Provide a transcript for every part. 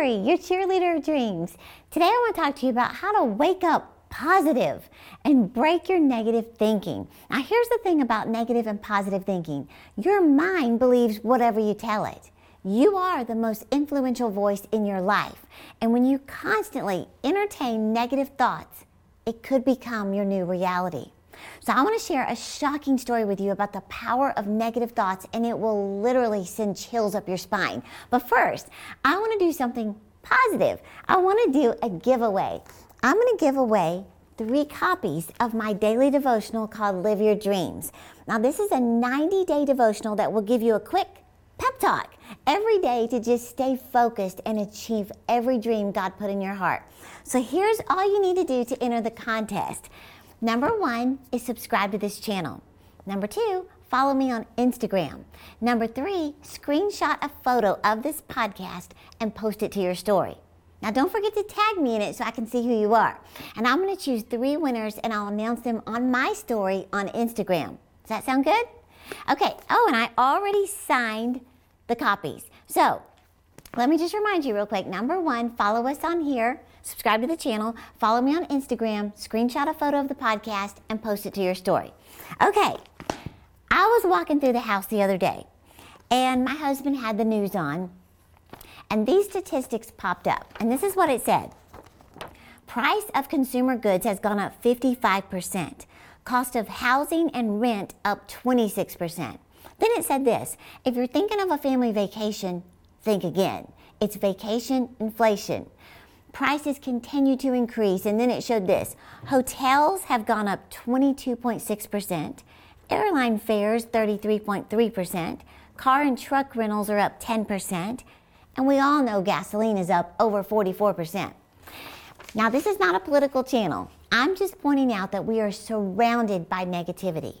Sherry, your cheerleader of dreams. Today I want to talk to you about how to wake up positive and break your negative thinking. Now, here's the thing about negative and positive thinking your mind believes whatever you tell it. You are the most influential voice in your life. And when you constantly entertain negative thoughts, it could become your new reality. So, I want to share a shocking story with you about the power of negative thoughts, and it will literally send chills up your spine. But first, I want to do something positive. I want to do a giveaway. I'm going to give away three copies of my daily devotional called Live Your Dreams. Now, this is a 90 day devotional that will give you a quick pep talk every day to just stay focused and achieve every dream God put in your heart. So, here's all you need to do to enter the contest. Number one is subscribe to this channel. Number two, follow me on Instagram. Number three, screenshot a photo of this podcast and post it to your story. Now, don't forget to tag me in it so I can see who you are. And I'm going to choose three winners and I'll announce them on my story on Instagram. Does that sound good? Okay. Oh, and I already signed the copies. So, let me just remind you real quick. Number one, follow us on here subscribe to the channel, follow me on Instagram, screenshot a photo of the podcast, and post it to your story. Okay, I was walking through the house the other day, and my husband had the news on, and these statistics popped up, and this is what it said. Price of consumer goods has gone up 55%. Cost of housing and rent up 26%. Then it said this if you're thinking of a family vacation, think again. It's vacation inflation prices continue to increase. And then it showed this hotels have gone up 22.6%, airline fares 33.3%, car and truck rentals are up 10%, and we all know gasoline is up over 44%. Now, this is not a political channel. I'm just pointing out that we are surrounded by negativity.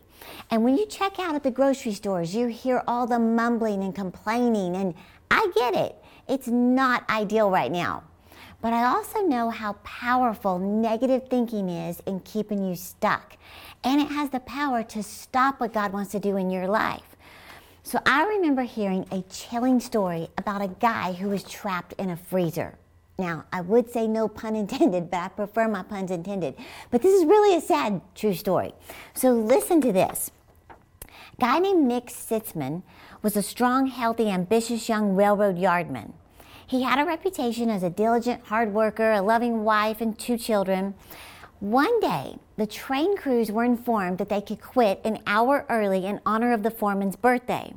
And when you check out at the grocery stores, you hear all the mumbling and complaining, and I get it. It's not ideal right now. But I also know how powerful negative thinking is in keeping you stuck. And it has the power to stop what God wants to do in your life. So I remember hearing a chilling story about a guy who was trapped in a freezer. Now, I would say no pun intended, but I prefer my puns intended. But this is really a sad true story. So listen to this. A guy named Nick Sitzman was a strong, healthy, ambitious young railroad yardman. He had a reputation as a diligent, hard worker, a loving wife, and two children. One day, the train crews were informed that they could quit an hour early in honor of the foreman's birthday.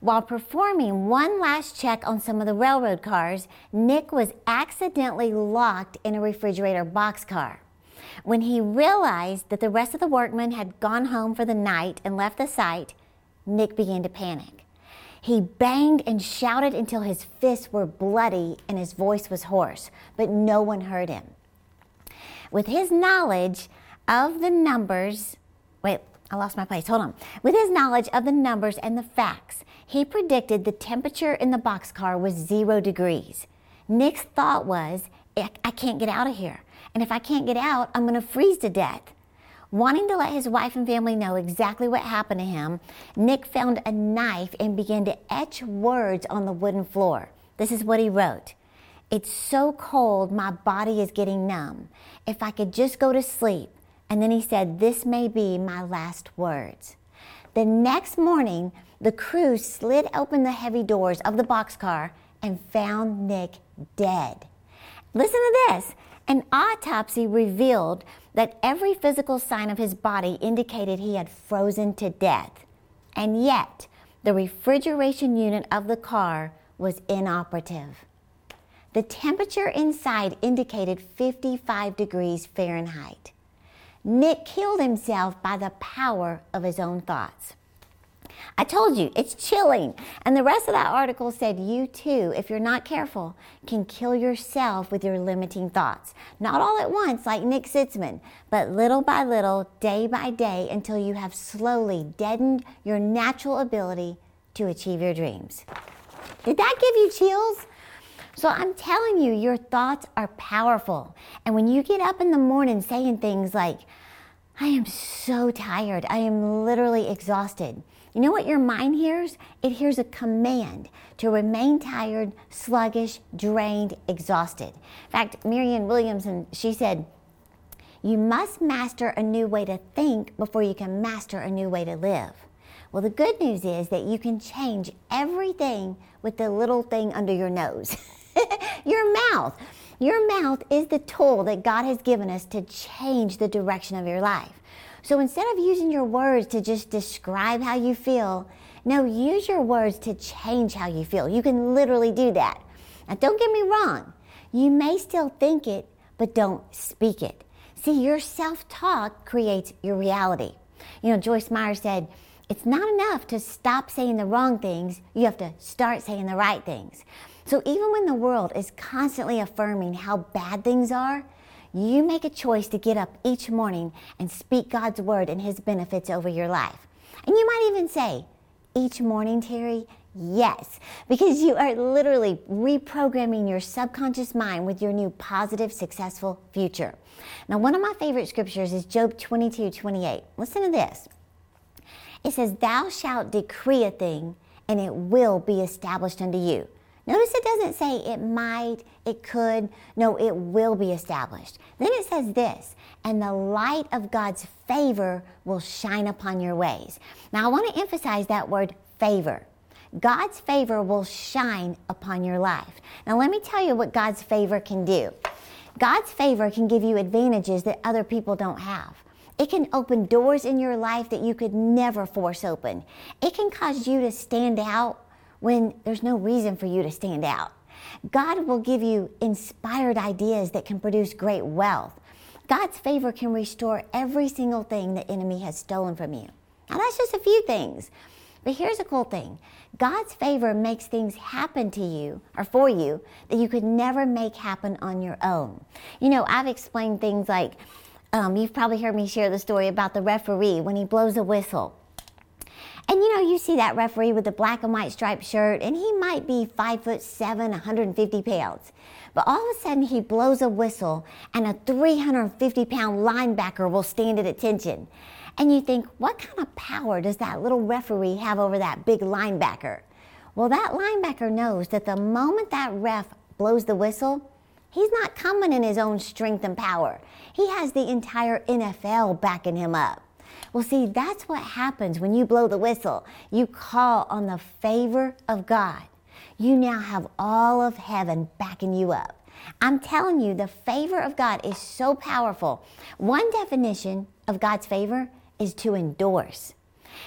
While performing one last check on some of the railroad cars, Nick was accidentally locked in a refrigerator boxcar. When he realized that the rest of the workmen had gone home for the night and left the site, Nick began to panic. He banged and shouted until his fists were bloody and his voice was hoarse, but no one heard him. With his knowledge of the numbers, wait, I lost my place. Hold on. With his knowledge of the numbers and the facts, he predicted the temperature in the boxcar was zero degrees. Nick's thought was, I can't get out of here. And if I can't get out, I'm going to freeze to death. Wanting to let his wife and family know exactly what happened to him, Nick found a knife and began to etch words on the wooden floor. This is what he wrote It's so cold, my body is getting numb. If I could just go to sleep. And then he said, This may be my last words. The next morning, the crew slid open the heavy doors of the boxcar and found Nick dead. Listen to this. An autopsy revealed that every physical sign of his body indicated he had frozen to death. And yet, the refrigeration unit of the car was inoperative. The temperature inside indicated 55 degrees Fahrenheit. Nick killed himself by the power of his own thoughts. I told you, it's chilling. And the rest of that article said you too, if you're not careful, can kill yourself with your limiting thoughts. Not all at once, like Nick Sitzman, but little by little, day by day, until you have slowly deadened your natural ability to achieve your dreams. Did that give you chills? So I'm telling you, your thoughts are powerful. And when you get up in the morning saying things like, I am so tired. I am literally exhausted. You know what your mind hears? It hears a command to remain tired, sluggish, drained, exhausted. In fact, Marianne Williamson, she said, you must master a new way to think before you can master a new way to live. Well, the good news is that you can change everything with the little thing under your nose your mouth. Your mouth is the tool that God has given us to change the direction of your life. So instead of using your words to just describe how you feel, no, use your words to change how you feel. You can literally do that. Now, don't get me wrong. You may still think it, but don't speak it. See, your self talk creates your reality. You know, Joyce Meyer said, it's not enough to stop saying the wrong things, you have to start saying the right things. So even when the world is constantly affirming how bad things are, you make a choice to get up each morning and speak God's word and his benefits over your life. And you might even say, each morning, Terri, yes, because you are literally reprogramming your subconscious mind with your new positive, successful future. Now, one of my favorite scriptures is Job 22 28. Listen to this. It says, Thou shalt decree a thing, and it will be established unto you. Notice it doesn't say it might, it could. No, it will be established. Then it says this, and the light of God's favor will shine upon your ways. Now, I want to emphasize that word favor. God's favor will shine upon your life. Now, let me tell you what God's favor can do. God's favor can give you advantages that other people don't have. It can open doors in your life that you could never force open. It can cause you to stand out when there's no reason for you to stand out. God will give you inspired ideas that can produce great wealth. God's favor can restore every single thing the enemy has stolen from you. Now, that's just a few things. But here's a cool thing God's favor makes things happen to you or for you that you could never make happen on your own. You know, I've explained things like um, you've probably heard me share the story about the referee when he blows a whistle. And you know, you see that referee with the black and white striped shirt, and he might be five foot seven, 150 pounds. But all of a sudden, he blows a whistle, and a 350 pound linebacker will stand at attention. And you think, what kind of power does that little referee have over that big linebacker? Well, that linebacker knows that the moment that ref blows the whistle, he's not coming in his own strength and power. He has the entire NFL backing him up. Well, see, that's what happens when you blow the whistle. You call on the favor of God. You now have all of heaven backing you up. I'm telling you, the favor of God is so powerful. One definition of God's favor is to endorse.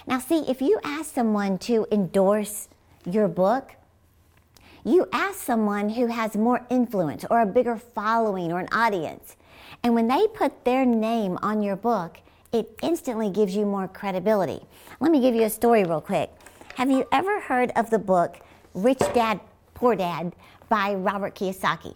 Now, see, if you ask someone to endorse your book, you ask someone who has more influence or a bigger following or an audience. And when they put their name on your book, it instantly gives you more credibility. Let me give you a story real quick. Have you ever heard of the book Rich Dad, Poor Dad by Robert Kiyosaki?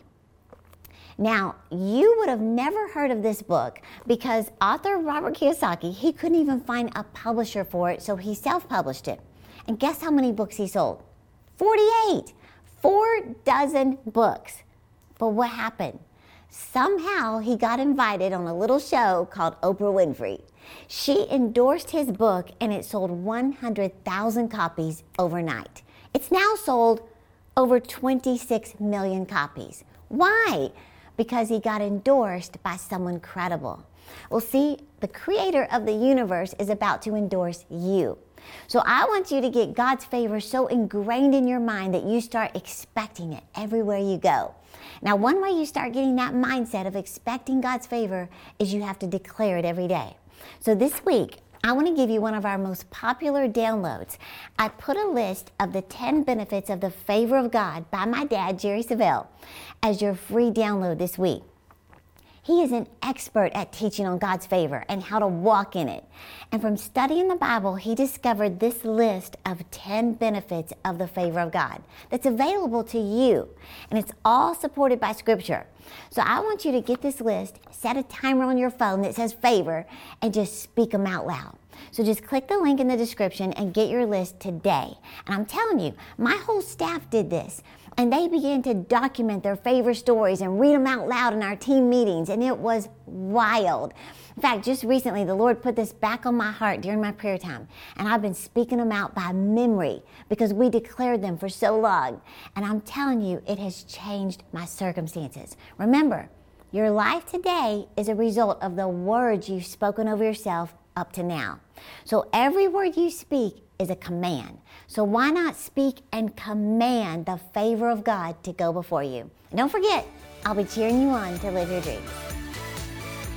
Now, you would have never heard of this book because author Robert Kiyosaki, he couldn't even find a publisher for it, so he self-published it. And guess how many books he sold? 48. Four dozen books. But what happened? Somehow he got invited on a little show called Oprah Winfrey. She endorsed his book and it sold 100,000 copies overnight. It's now sold over 26 million copies. Why? Because he got endorsed by someone credible. Well, see, the creator of the universe is about to endorse you. So I want you to get God's favor so ingrained in your mind that you start expecting it everywhere you go. Now, one way you start getting that mindset of expecting God's favor is you have to declare it every day. So this week, I want to give you one of our most popular downloads. I put a list of the 10 benefits of the favor of God by my dad, Jerry Savelle, as your free download this week. He is an expert at teaching on God's favor and how to walk in it. And from studying the Bible, he discovered this list of 10 benefits of the favor of God that's available to you. And it's all supported by Scripture. So I want you to get this list, set a timer on your phone that says favor, and just speak them out loud. So just click the link in the description and get your list today. And I'm telling you, my whole staff did this and they began to document their favorite stories and read them out loud in our team meetings and it was wild In fact, just recently, the Lord put this back on my heart during my prayer time, and I've been speaking them out by memory because we declared them for so long. And I'm telling you, it has changed my circumstances. Remember, your life today is a result of the words you've spoken over yourself up to now. So every word you speak is a command. So why not speak and command the favor of God to go before you? And don't forget, I'll be cheering you on to live your dreams.